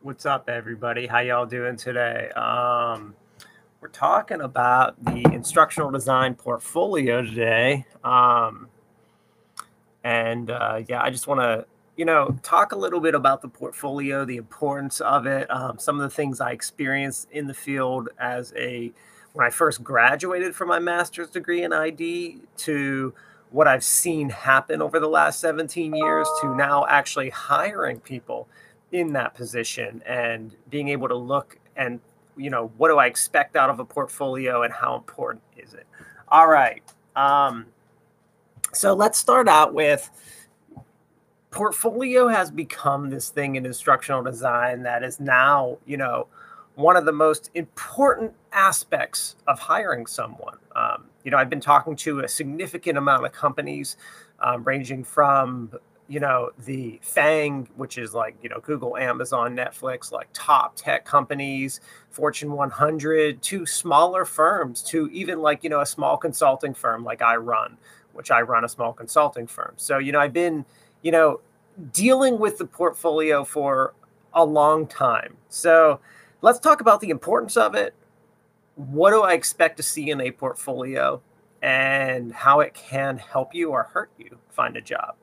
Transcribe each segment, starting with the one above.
What's up, everybody? How y'all doing today? Um, we're talking about the instructional design portfolio today. Um, and uh, yeah, I just want to, you know, talk a little bit about the portfolio, the importance of it, um, some of the things I experienced in the field as a when I first graduated from my master's degree in ID to what I've seen happen over the last 17 years to now actually hiring people in that position and being able to look and you know what do I expect out of a portfolio and how important is it? All right. Um, so let's start out with portfolio has become this thing in instructional design that is now you know one of the most important aspects of hiring someone. Um, you know, I've been talking to a significant amount of companies, um, ranging from you know the FANG, which is like you know Google, Amazon, Netflix, like top tech companies, Fortune 100, to smaller firms, to even like you know a small consulting firm like I run, which I run a small consulting firm. So you know I've been you know dealing with the portfolio for a long time. So let's talk about the importance of it. What do I expect to see in a portfolio? And how it can help you or hurt you find a job.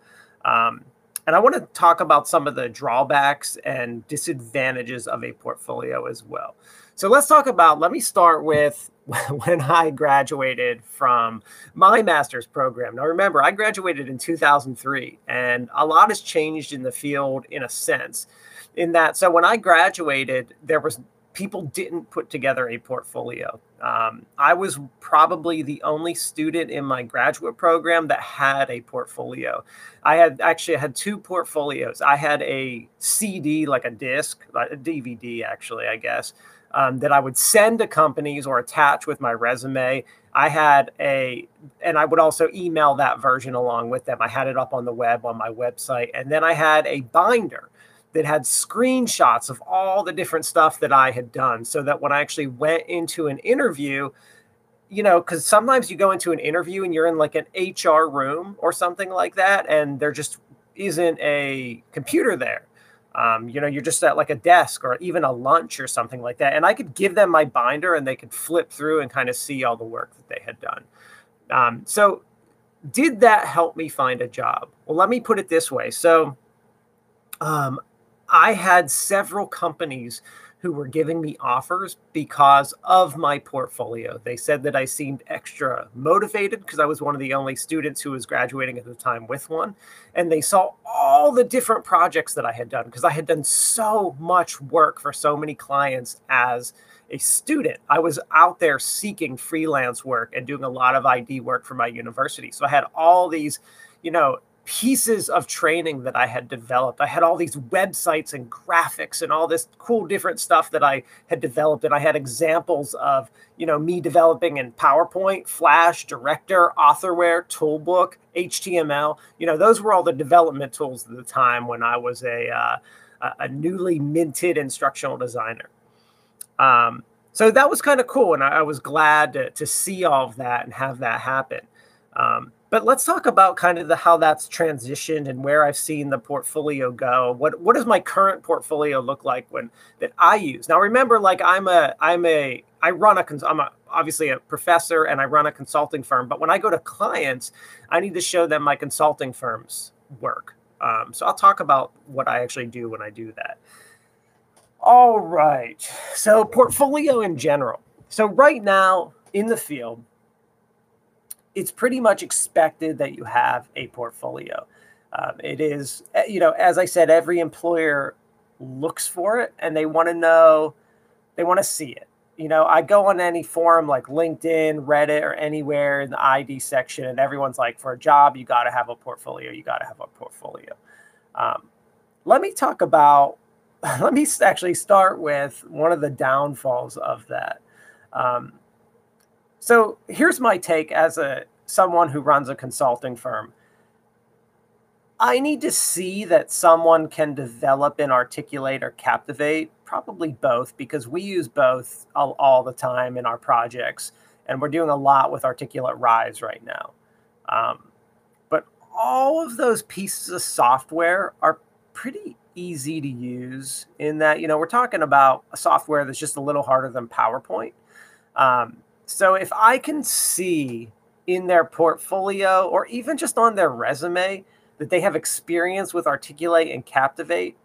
Um, and I want to talk about some of the drawbacks and disadvantages of a portfolio as well. So let's talk about, let me start with when I graduated from my master's program. Now, remember, I graduated in 2003, and a lot has changed in the field in a sense. In that, so when I graduated, there was people didn't put together a portfolio. Um, I was probably the only student in my graduate program that had a portfolio. I had actually had two portfolios. I had a CD, like a disc, a DVD, actually, I guess, um, that I would send to companies or attach with my resume. I had a, and I would also email that version along with them. I had it up on the web on my website. And then I had a binder that had screenshots of all the different stuff that I had done so that when I actually went into an interview, you know, because sometimes you go into an interview and you're in like an HR room or something like that, and there just isn't a computer there. Um, you know, you're just at like a desk or even a lunch or something like that. And I could give them my binder and they could flip through and kind of see all the work that they had done. Um, so, did that help me find a job? Well, let me put it this way. So, um, I had several companies who were giving me offers because of my portfolio. They said that I seemed extra motivated because I was one of the only students who was graduating at the time with one. And they saw all the different projects that I had done because I had done so much work for so many clients as a student. I was out there seeking freelance work and doing a lot of ID work for my university. So I had all these, you know, pieces of training that I had developed. I had all these websites and graphics and all this cool different stuff that I had developed. And I had examples of, you know, me developing in PowerPoint, Flash, Director, Authorware, Toolbook, HTML. You know, those were all the development tools at the time when I was a, uh, a newly minted instructional designer. Um, so that was kind of cool. And I, I was glad to, to, see all of that and have that happen. Um, but let's talk about kind of the how that's transitioned and where I've seen the portfolio go. What what does my current portfolio look like when that I use? Now remember, like I'm a I'm a I run a I'm a, obviously a professor and I run a consulting firm. But when I go to clients, I need to show them my consulting firm's work. Um, so I'll talk about what I actually do when I do that. All right. So portfolio in general. So right now in the field, it's pretty much expected that you have a portfolio. Um, it is, eh, you know, as I said, every employer looks for it and they want to know, they want to see it. You know, I go on any forum like LinkedIn, Reddit, or anywhere in the ID section, and everyone's like, for a job, you got to have a portfolio. You got to have a portfolio. Um, let me talk about, let me actually start with one of the downfalls of that. Um, so here's my take as a someone who runs a consulting firm. I need to see that someone can develop and articulate or captivate, probably both, because we use both all, all the time in our projects. And we're doing a lot with Articulate Rise right now. Um, but all of those pieces of software are pretty easy to use in that, you know, we're talking about a software that's just a little harder than PowerPoint. Um, so if I can see in their portfolio or even just on their resume that they have experience with Articulate and Captivate,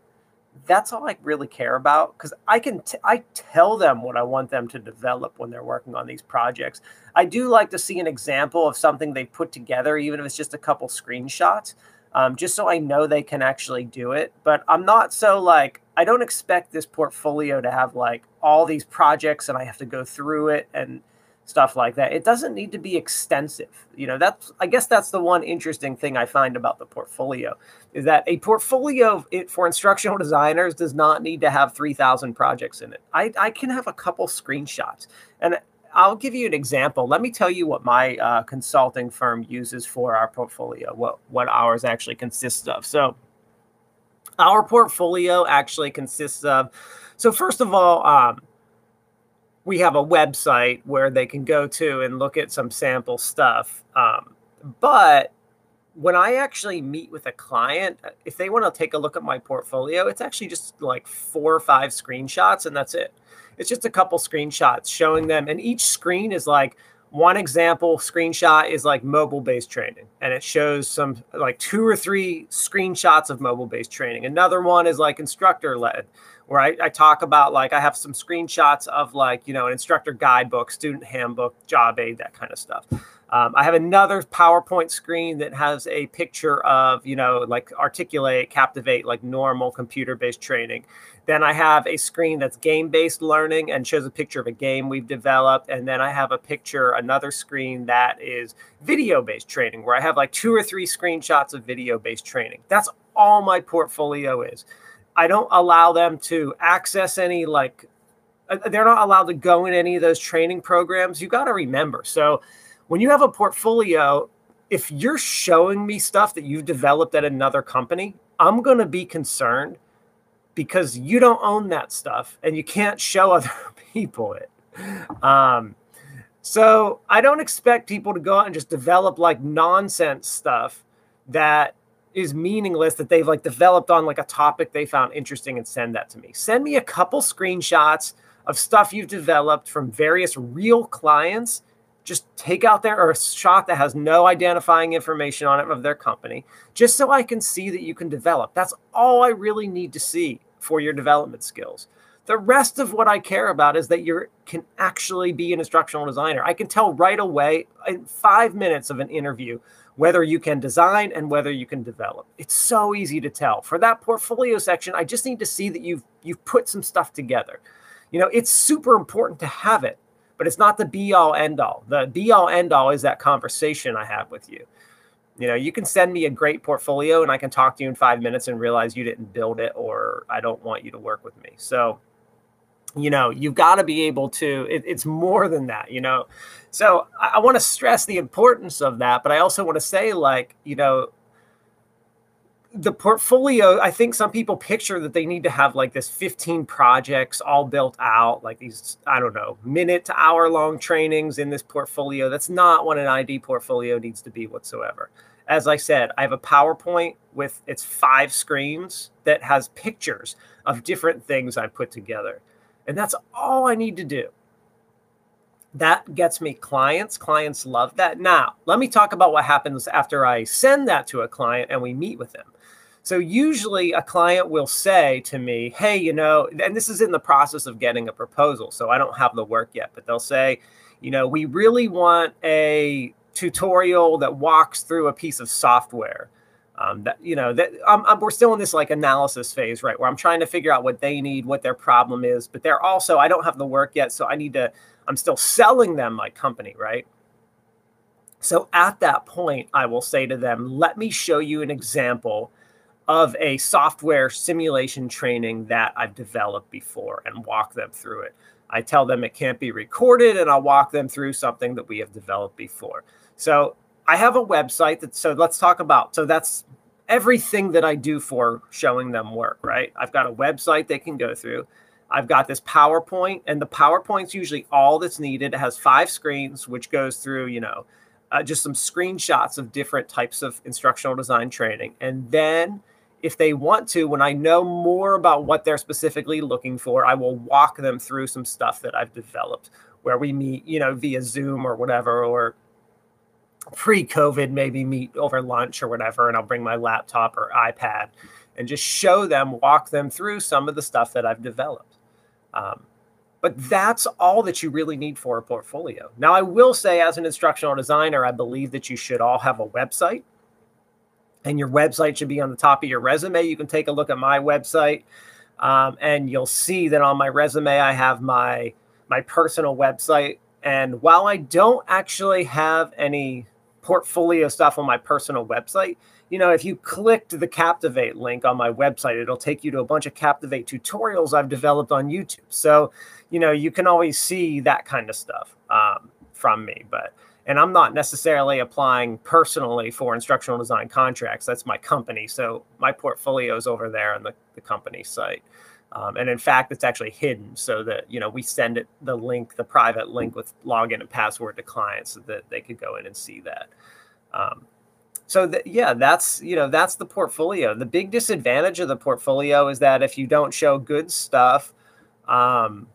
that's all I really care about because I can t- I tell them what I want them to develop when they're working on these projects. I do like to see an example of something they put together, even if it's just a couple screenshots, um, just so I know they can actually do it. But I'm not so like I don't expect this portfolio to have like all these projects and I have to go through it and stuff like that. It doesn't need to be extensive. You know, that's I guess that's the one interesting thing I find about the portfolio is that a portfolio for instructional designers does not need to have 3000 projects in it. I, I can have a couple screenshots and I'll give you an example. Let me tell you what my uh, consulting firm uses for our portfolio, what, what ours actually consists of. So, our portfolio actually consists of, so first of all, um, we have a website where they can go to and look at some sample stuff. Um, but when I actually meet with a client, if they want to take a look at my portfolio, it's actually just like four or five screenshots and that's it. It's just a couple screenshots showing them, and each screen is like one example screenshot is like mobile based training and it shows some like two or three screenshots of mobile based training another one is like instructor led where I, I, talk about like I have some screenshots of like you know an instructor guidebook, student handbook, job aid, that kind of stuff. Um, I have another PowerPoint screen that has a picture of you know like articulate, captivate, like normal computer based training. Then I have a screen that's game based learning and shows a picture of a game we've developed. And then I have a picture, another screen that is video based training, where I have like two or three screenshots of video based training. That's all my portfolio is. I don't allow them to access any like uh, they're not allowed to go in any of those training programs. You got to remember. So when you have a portfolio, if you're showing me stuff that you've developed at another company, I'm going to be concerned because you don't own that stuff and you can't show other people it. Um, so I don't expect people to go out and just develop like nonsense stuff that is meaningless that they've like developed on like a topic they found interesting and send that to me. Send me a couple screenshots of stuff you've developed from various real clients. Just take out their or a shot that has no identifying information on it of their company, just so I can see that you can develop. That's all I really need to see for your development skills. The rest of what I care about is that you can actually be an instructional designer. I can tell right away in five minutes of an interview whether you can design and whether you can develop. It's so easy to tell. For that portfolio section, I just need to see that you've you've put some stuff together. You know, it's super important to have it, but it's not the be all end all. The be all end all is that conversation I have with you. You know, you can send me a great portfolio and I can talk to you in 5 minutes and realize you didn't build it or I don't want you to work with me. So, you know you've got to be able to it, it's more than that you know? So i, I want to stress the importance of that but i also want to say like you know the portfolio i think some people picture that they need to have like this 15 projects all built out like these i don't know minute to hour long trainings in this portfolio. That's not what an id portfolio needs to be whatsoever. As i said i have a powerpoint with its five screens that has pictures of different things i put together and that's all I need to do. That gets me clients. Clients love that. Now, let me talk about what happens after I send that to a client and we meet with them. So, usually a client will say to me, Hey, you know, and this is in the process of getting a proposal. So, I don't have the work yet, but they'll say, You know, we really want a tutorial that walks through a piece of software um, that you know that I'm, I'm, we're still in this like analysis phase right where i'm trying to figure out what they need what their problem is but they're also i don't have the work yet so i need to i'm still selling them my company right? So at that point i will say to them let me show you an example of a software simulation training that i've developed before and walk them through it. I tell them it can't be recorded and i'll walk them through something that we have developed before. So I have a website that so let's talk about so that's everything that I do for showing them work, right? I've got a website they can go through. I've got this PowerPoint, and the PowerPoint's usually all that's needed. It has five screens, which goes through, you know, uh, just some screenshots of different types of instructional design training. And then if they want to, when I know more about what they're specifically looking for, I will walk them through some stuff that I've developed where we meet, you know, via Zoom or whatever, or pre COVID, maybe meet over lunch or whatever. And I'll bring my laptop or iPad and just show them, walk them through some of the stuff that I've developed. Um, but that's all that you really need for a portfolio. Now, I will say, as an instructional designer, I believe that you should all have a website and your website should be on the top of your resume. You can take a look at my website, um, and you'll see that on my resume I have my my personal website. And while I don't actually have any portfolio stuff on my personal website, you know, if you clicked the Captivate link on my website, it'll take you to a bunch of Captivate tutorials I've developed on YouTube. So, you know, you can always see that kind of stuff um, from me. But and I'm not necessarily applying personally for instructional design contracts. That's my company. So my portfolio is over there on the, the company site. Um, and in fact, it's actually hidden so that, you know, we send it the link, the private link with login and password to clients so that they could go in and see that. Um, so yeah, that's, you know, that's the portfolio. The big disadvantage of the portfolio is that if you don't show good stuff, um,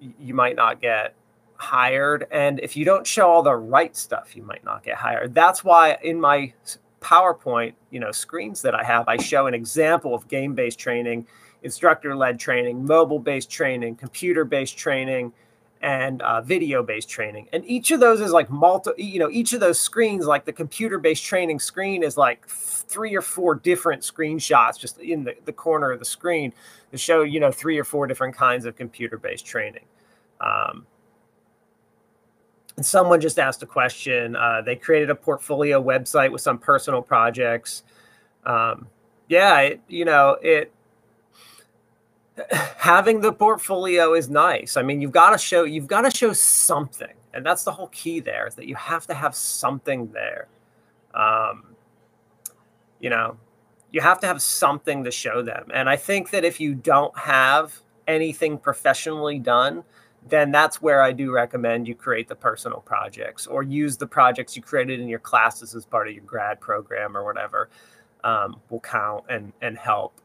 you might not get hired. And if you don't show all the right stuff, you might not get hired. That's why in my PowerPoint, you know, screens that I have, I show an example of game-based training, instructor-led training, mobile-based training, computer-based training, and uh, video-based training. And each of those is like multi, you know, each of those screens, like the computer-based training screen, is like three or four different screenshots just in the, the corner of the screen to show, you know, three or four different kinds of computer-based training. Um, and someone just asked a question. Uh, they created a portfolio website with some personal projects. Um, yeah, it, you know, it having the portfolio is nice. I mean, you've got to show you've got to show something, and that's the whole key. There is that you have to have something there. Um, you know, you have to have something to show them, and I think that if you don't have anything professionally done, then that's where I do recommend you create the personal projects or use the projects you created in your classes as part of your grad program or whatever um, will count and and help.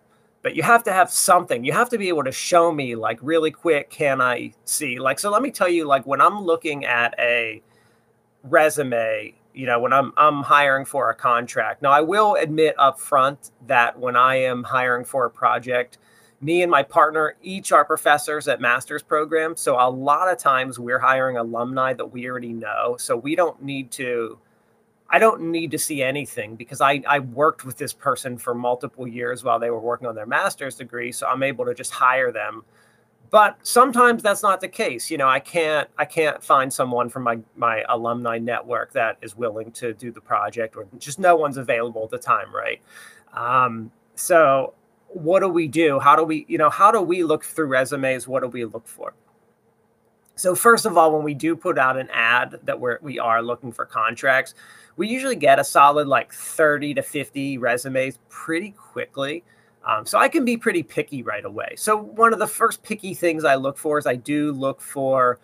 But you have to have something. You have to be able to show me like really quick. Can I see like so? Let me tell you like when I'm looking at a resume you know when i'm i'm hiring for a contract now i will admit up front that when i am hiring for a project me and my partner each are professors at master's programs. So a lot of times we're hiring alumni that we already know. So we don't need to, I don't need to see anything because I, I worked with this person for multiple years while they were working on their master's degree. So I'm able to just hire them. But sometimes that's not the case. You know, I can't I can't find someone from my my alumni network that is willing to do the project or just no one's available at the time, right? Um, so what do we do? How do we, you know, how do we look through resumes? What do we look for? So first of all, when we do put out an ad that we're we are looking for contracts, we usually get a solid like 30 to 50 resumes pretty quickly. Um, so I can be pretty picky right away. So one of the first picky things I look for is I do look for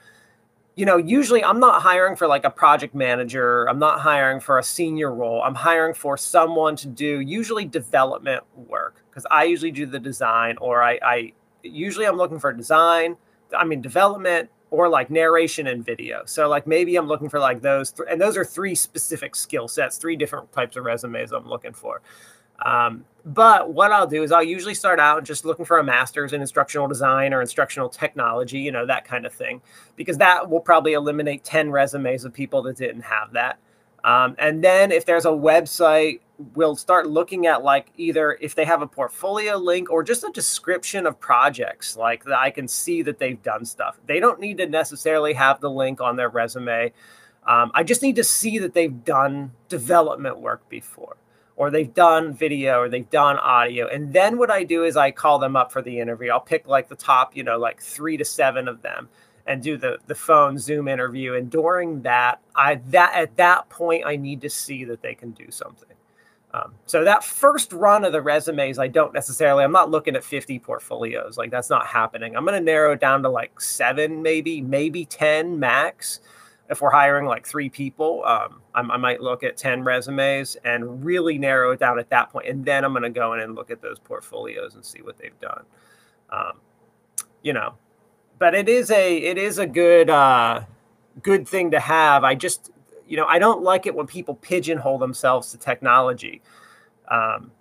you know, usually I'm not hiring for like a project manager. I'm not hiring for a senior role. I'm hiring for someone to do usually development work because I usually do the design or I, I usually I'm looking for design, I mean, development or like narration and video. So like maybe I'm looking for like those, th- and those are three specific skill sets, three different types of resumes I'm looking for. Um, but what I'll do is I'll usually start out just looking for a master's in instructional design or instructional technology, you know, that kind of thing, because that will probably eliminate 10 resumes of people that didn't have that. Um, and then if there's a website, we'll start looking at like either if they have a portfolio link or just a description of projects, like that I can see that they've done stuff. They don't need to necessarily have the link on their resume. Um, I just need to see that they've done development work before or they've done video or they've done audio. And then what I do is I call them up for the interview. I'll pick like the top, you know, like three to seven of them and do the the phone Zoom interview. And during that, I that at that point I need to see that they can do something. Um, so that first run of the resumes, I don't necessarily. I'm not looking at 50 portfolios. Like that's not happening. I'm going to narrow it down to like seven, maybe, maybe 10 max if we're hiring like three people, um, I, might look at 10 resumes and really narrow it down at that point. And then I'm going to go in and look at those portfolios and see what they've done. Um, you know, but it is a, it is a good, uh, good thing to have. I just, you know, I don't like it when people pigeonhole themselves to technology. Um,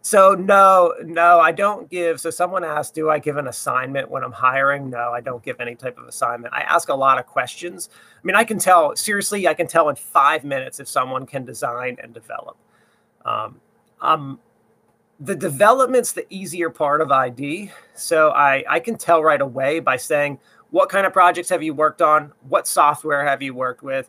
so no, no, I don't give. So someone asked, do I give an assignment when I'm hiring? No, I don't give any type of assignment. I ask a lot of questions. I mean, I can tell seriously, I can tell in five minutes if someone can design and develop. Um, um, the development's the easier part of ID. So I, I can tell right away by saying, what kind of projects have you worked on? What software have you worked with?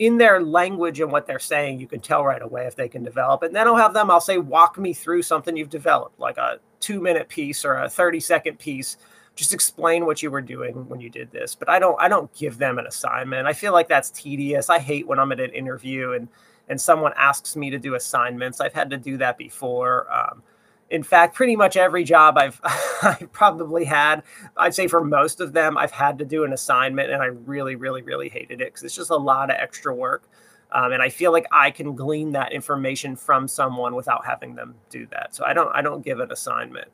In their language and what they're saying, you can tell right away if they can develop. And then I'll have them, I'll say, walk me through something you've developed, like a two minute piece or a 30 second piece. Just explain what you were doing when you did this. But I don't I don't give them an assignment. I feel like that's tedious. I hate when I'm at an interview and and someone asks me to do assignments. I've had to do that before. Um, in fact, pretty much every job I've I've probably had, I'd say for most of them, I've had to do an assignment, and I really, really, really hated it because it's just a lot of extra work. Um, and I feel like I can glean that information from someone without having them do that. So I don't I don't give an assignment.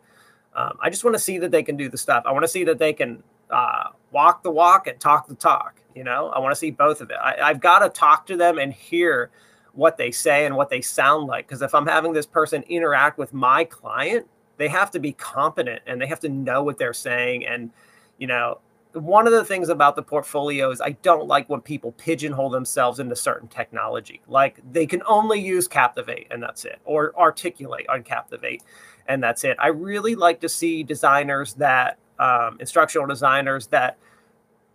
Um, I just want to see that they can do the stuff. I want to see that they can uh, walk the walk and talk the talk. You know, I want to see both of it. I, I've got to talk to them and hear what they say and what they sound like. Because if I'm having this person interact with my client, they have to be competent and they have to know what they're saying. And, you know, one of the things about the portfolio is I don't like when people pigeonhole themselves into certain technology. Like they can only use Captivate and that's it, or articulate on Captivate and that's it. I really like to see designers that, um, instructional designers that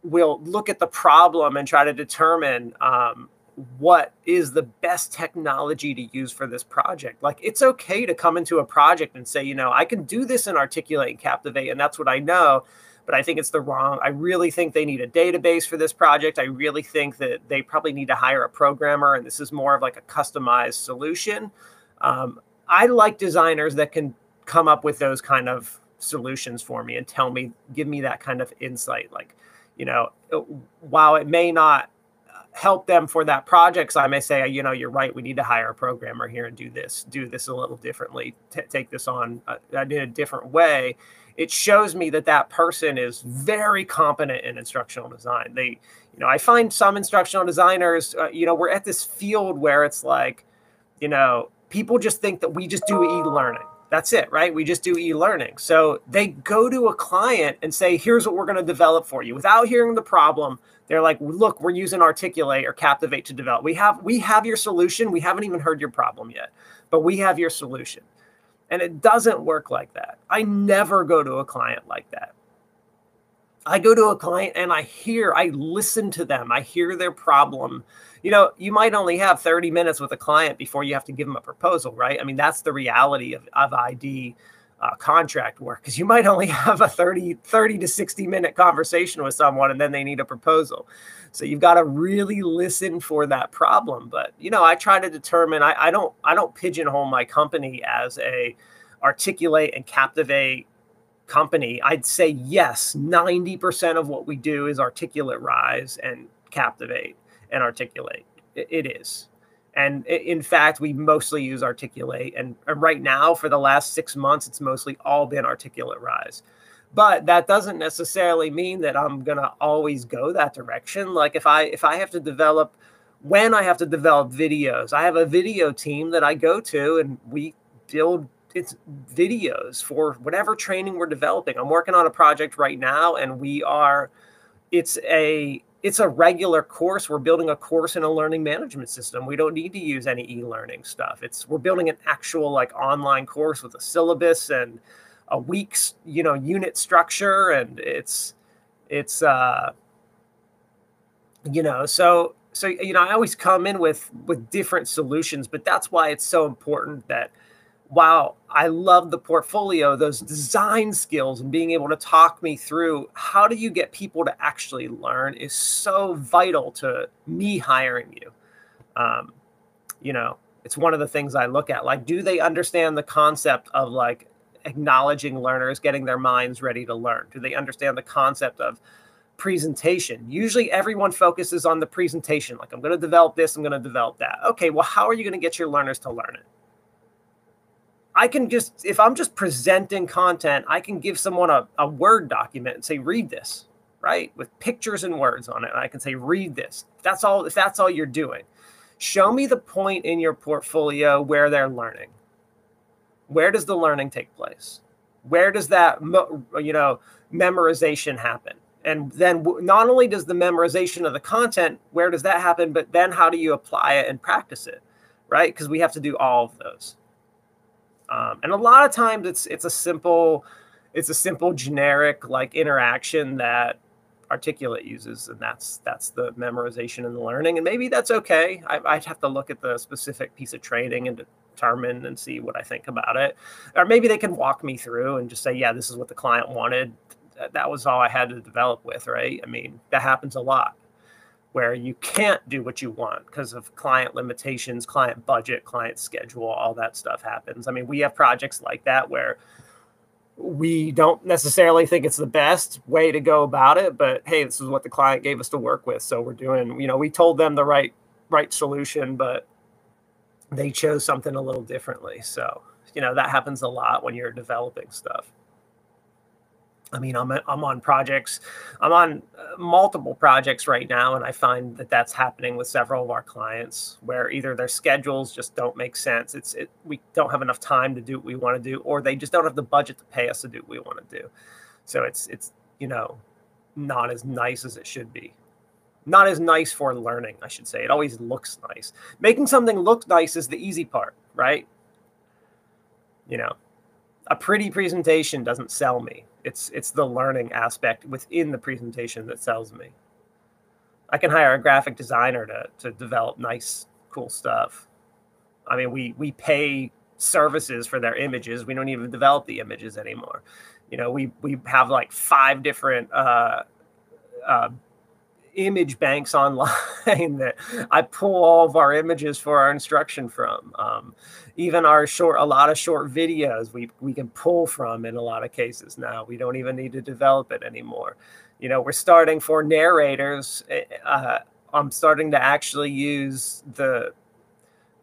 will look at the problem and try to determine um, what is the best technology to use for this project. Like it's okay to come into a project and say, you know, I can do this and articulate and captivate, and that's what I know. But I think it's the wrong. I really think they need a database for this project. I really think that they probably need to hire a programmer, and this is more of like a customized solution. Um, I like designers that can come up with those kind of solutions for me and tell me, give me that kind of insight. Like, you know, while it may not help them for that project. So I may say, you know, you're right. We need to hire a programmer here and do this, do this a little differently, t- take this on uh, in a different way. It shows me that that person is very competent in instructional design. They, you know, I find some instructional designers, uh, you know, we're at this field where it's like, you know, people just think that we just do e-learning. That's it, right? We just do e-learning. So they go to a client and say, "Here's what we're going to develop for you," without hearing the problem, they're like, look, we're using Articulate or Captivate to develop. We have we have your solution. We haven't even heard your problem yet, but we have your solution. And it doesn't work like that. I never go to a client like that. I go to a client and I hear, I listen to them. I hear their problem. You know, you might only have 30 minutes with a client before you have to give them a proposal, right? I mean, that's the reality of, of ID uh, contract work because you might only have a 30, 30 to 60 minute conversation with someone and then they need a proposal. So you've got to really listen for that problem. But you know, I try to determine I, I don't I don't pigeonhole my company as a articulate and captivate company. I'd say yes, 90% of what we do is articulate rise and captivate and articulate. it, is. And in fact, we mostly use Articulate. And right now, for the last six months, it's mostly all been Articulate Rise. But that doesn't necessarily mean that I'm gonna always go that direction. Like if I if I have to develop when I have to develop videos, I have a video team that I go to and we build it's videos for whatever training we're developing. I'm working on a project right now and we are it's a it's a regular course. We're building a course in a learning management system. We don't need to use any e-learning stuff. It's we're building an actual like online course with a syllabus and a week's you know unit structure, and it's it's uh you know so so you know I always come in with with different solutions, but that's why it's so important that while I love the portfolio, those design skills and being able to talk me through how do you get people to actually learn is so vital to me hiring you. Um, you know, it's one of the things I look at. Like, do they understand the concept of like acknowledging learners, getting their minds ready to learn? Do they understand the concept of presentation. Usually everyone focuses on the presentation. Like, I'm going to develop this, I'm going to develop that. Okay, well, how are you going to get your learners to learn it? I can just, if I'm just presenting content, I can give someone a, a Word document and say, read this, right? With pictures and words on it. And I can say, read this. That's all, if that's all you're doing. Show me the point in your portfolio where they're learning. Where does the learning take place? Where does that, you know, memorization happen? And then not only does the memorization of the content, where does that happen? But then how do you apply it and practice it, right? Because we have to do all of those. Um, and a lot of times it's it's a simple, it's a simple generic like interaction that articulate uses and that's that's the memorization and the learning and maybe that's okay. I, would have to look at the specific piece of training and determine and see what i think about it. Or maybe they can walk me through and just say yeah this is what the client wanted. That was all I had to develop with, right? I mean, that happens a lot where you can't do what you want because of client limitations, client budget, client schedule, all that stuff happens. I mean, we have projects like that where we don't necessarily think it's the best way to go about it, but hey, this is what the client gave us to work with, so we're doing, you know, we told them the right right solution, but they chose something a little differently. So, you know, that happens a lot when you're developing stuff. I mean, I'm I'm on projects, I'm on uh, multiple projects right now, and I find that that's happening with several of our clients, where either their schedules just don't make sense. It's it, we don't have enough time to do what we want to do, or they just don't have the budget to pay us to do what we want to do. So it's it's you know not as nice as it should be, not as nice for learning, I should say. It always looks nice. Making something look nice is the easy part, right? You know, a pretty presentation doesn't sell me it's it's the learning aspect within the presentation that sells me. I can hire a graphic designer to to develop nice, cool stuff. I mean, we we pay services for their images. We don't even develop the images anymore. You know, we we have like five different uh, uh, image banks online that I pull all of our images for our instruction from. Um, even our short, a lot of short videos we we can pull from in a lot of cases now. We don't even need to develop it anymore. You know, we're starting for narrators. Eh, uh, I'm starting to actually use the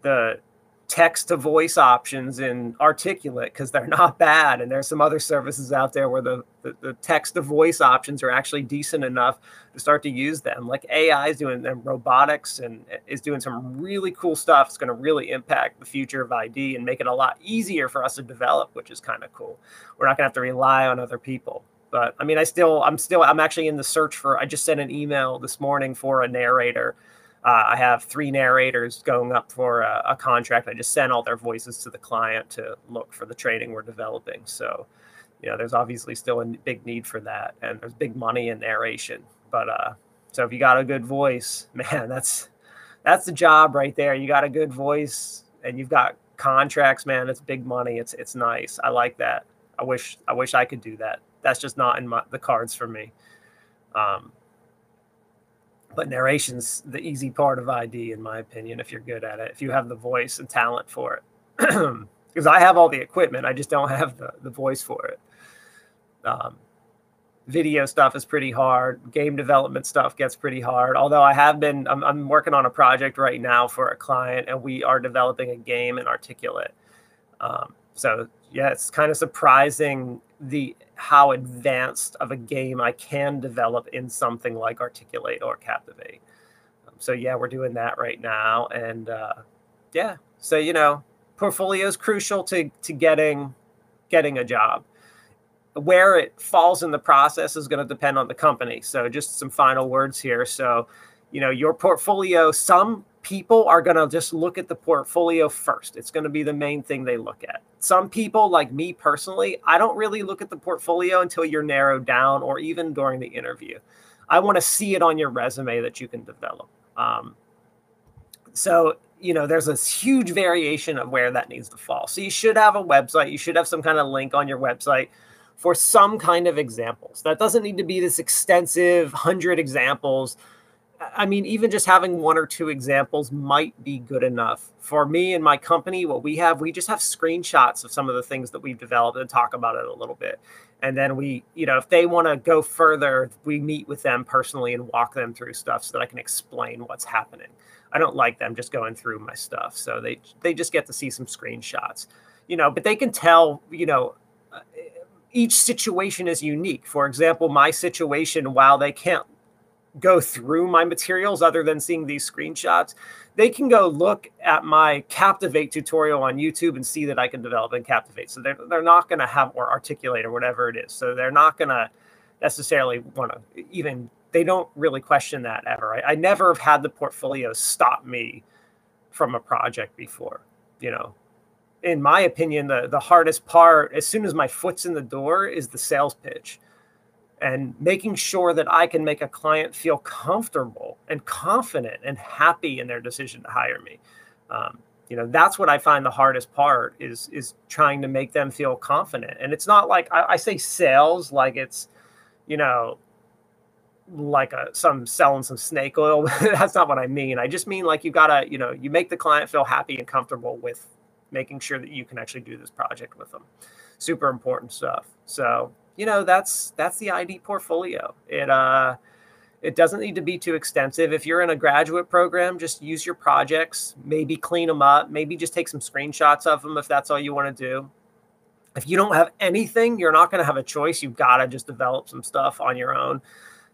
the text to voice options in articulate because they're not bad and there's some other services out there where the, the, the, text to voice options are actually decent enough to start to use them. Like ai is doing them robotics and eh, is doing some really cool stuff. It's going to really impact the future of id and make it a lot easier for us to develop which is kind of cool. We're not going to have to rely on other people. But i mean i still i'm still i'm actually in the search for i just sent an email this morning for a narrator uh, I have three narrators going up for a, a, contract. I just sent all their voices to the client to look for the training we're developing. So, you know, there's obviously still a big need for that, and there's big money in narration. But uh, so if you got a good voice, man, that's that's the job right there. You got a good voice, and you've got contracts, man. It's big money. It's it's nice. I like that. I wish I wish I could do that. That's just not in my, the cards for me. Um, but narration's the easy part of ID, in my opinion, if you're good at it, if you have the voice and talent for it. Because I have all the equipment, I just don't have the, the voice for it. Um, video stuff is pretty hard. Game development stuff gets pretty hard. Although I have been, I'm, I'm working on a project right now for a client, and we are developing a game in Articulate. Um, so yeah, it's kind of surprising the how advanced of a game I can develop in something like Articulate or Captivate. Um, so yeah, we're doing that right now, and uh, yeah, so you know, portfolio is crucial to to getting getting a job. Where it falls in the process is going to depend on the company. So just some final words here. So, you know, your portfolio. Some people are going to just look at the portfolio first. It's going to be the main thing they look at some people, like me personally, I don't really look at the portfolio until you're narrowed down or even during the interview. I want to see it on your resume that you can develop. Um, so, you know, there's a huge variation of where that needs to fall. So, you should have a website, you should have some kind of link on your website for some kind of examples. That doesn't need to be this extensive 100 examples I mean, even just having one or two examples might be good enough. For me and my company, what we have, we just have screenshots of some of the things that we've developed and talk about it a little bit. And then we, you know, if they want to go further, we meet with them personally and walk them through stuff so that I can explain what's happening. I don't like them just going through my stuff. So they they just get to see some screenshots. You know, but they can tell, you know, uh, each situation is unique. For example, my situation, while they can't go through my materials other than seeing these screenshots, they can go look at my Captivate tutorial on YouTube and see that I can develop in Captivate. So they're, they're not going to have or articulate or whatever it is. So they're not going to necessarily want to even, they don't really question that ever. I, I never have had the portfolio stop me from a project before, you know. In my opinion, the, the hardest part, as soon as my foot's in the door, is the sales pitch and making sure that I can make a client feel comfortable and confident and happy in their decision to hire me. Um, you know, that's what I find the hardest part is is trying to make them feel confident. And it's not like I, I say sales like it's, you know, like a some selling some snake oil. that's not what I mean. I just mean like you gotta, you know, you make the client feel happy and comfortable with making sure that you can actually do this project with them. Super important stuff. So you know that's that's the ID portfolio. It uh it doesn't need to be too extensive. If you're in a graduate program, just use your projects, maybe clean them up, maybe just take some screenshots of them if that's all you want to do. If you don't have anything, you're not going to have a choice. You've got to just develop some stuff on your own.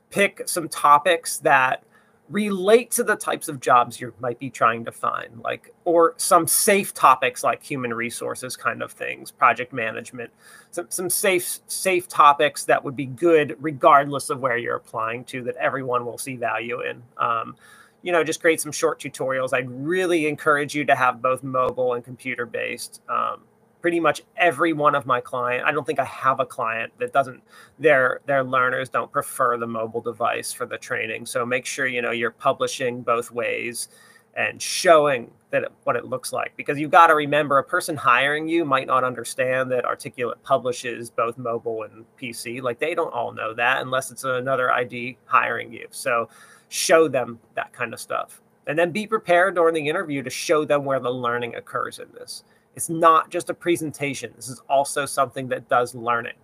Pick some topics that relate to the types of jobs you might be trying to find like or some safe topics like human resources kind of things project management some, some safe safe topics that would be good regardless of where you're applying to that everyone will see value in. Um, you know just create some short tutorials. I'd really encourage you to have both mobile and computer based um, pretty much every one of my client i don't think i have a client that doesn't their their learners don't prefer the mobile device for the training. So make sure you know you're publishing both ways and showing that it, what it looks like because you've got to remember a person hiring you might not understand that articulate publishes both mobile and pc like they don't all know that unless it's another id hiring you. So show them that kind of stuff. And then be prepared during the interview to show them where the learning occurs in this it's not just a presentation. This is also something that does learning.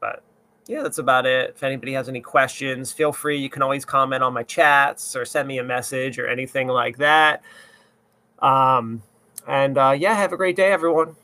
But yeah, that's about it. If anybody has any questions, feel free. You can always comment on my chats or send me a message or anything like that. Um, and uh, yeah, have a great day, everyone.